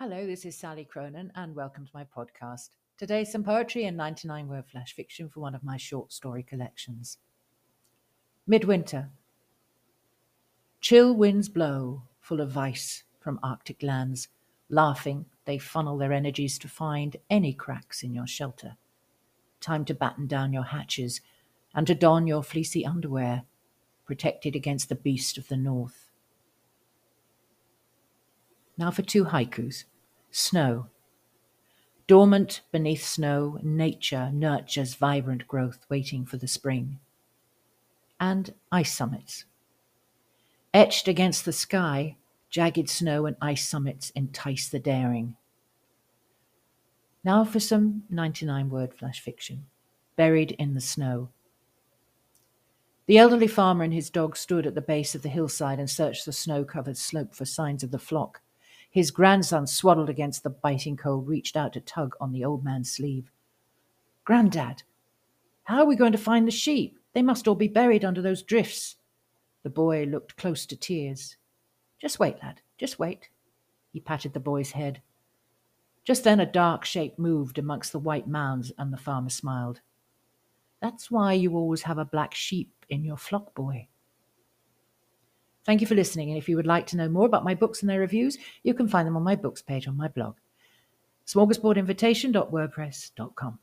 Hello, this is Sally Cronin, and welcome to my podcast. Today, some poetry and 99 word flash fiction for one of my short story collections. Midwinter. Chill winds blow, full of vice, from Arctic lands. Laughing, they funnel their energies to find any cracks in your shelter. Time to batten down your hatches and to don your fleecy underwear, protected against the beast of the north. Now for two haikus. Snow. Dormant beneath snow, nature nurtures vibrant growth waiting for the spring. And ice summits. Etched against the sky, jagged snow and ice summits entice the daring. Now for some 99 word flash fiction. Buried in the snow. The elderly farmer and his dog stood at the base of the hillside and searched the snow covered slope for signs of the flock. His grandson, swaddled against the biting cold, reached out to tug on the old man's sleeve. Grandad, how are we going to find the sheep? They must all be buried under those drifts. The boy looked close to tears. Just wait, lad, just wait. He patted the boy's head. Just then a dark shape moved amongst the white mounds, and the farmer smiled. That's why you always have a black sheep in your flock, boy. Thank you for listening. And if you would like to know more about my books and their reviews, you can find them on my books page on my blog, smorgasbordinvitation.wordpress.com.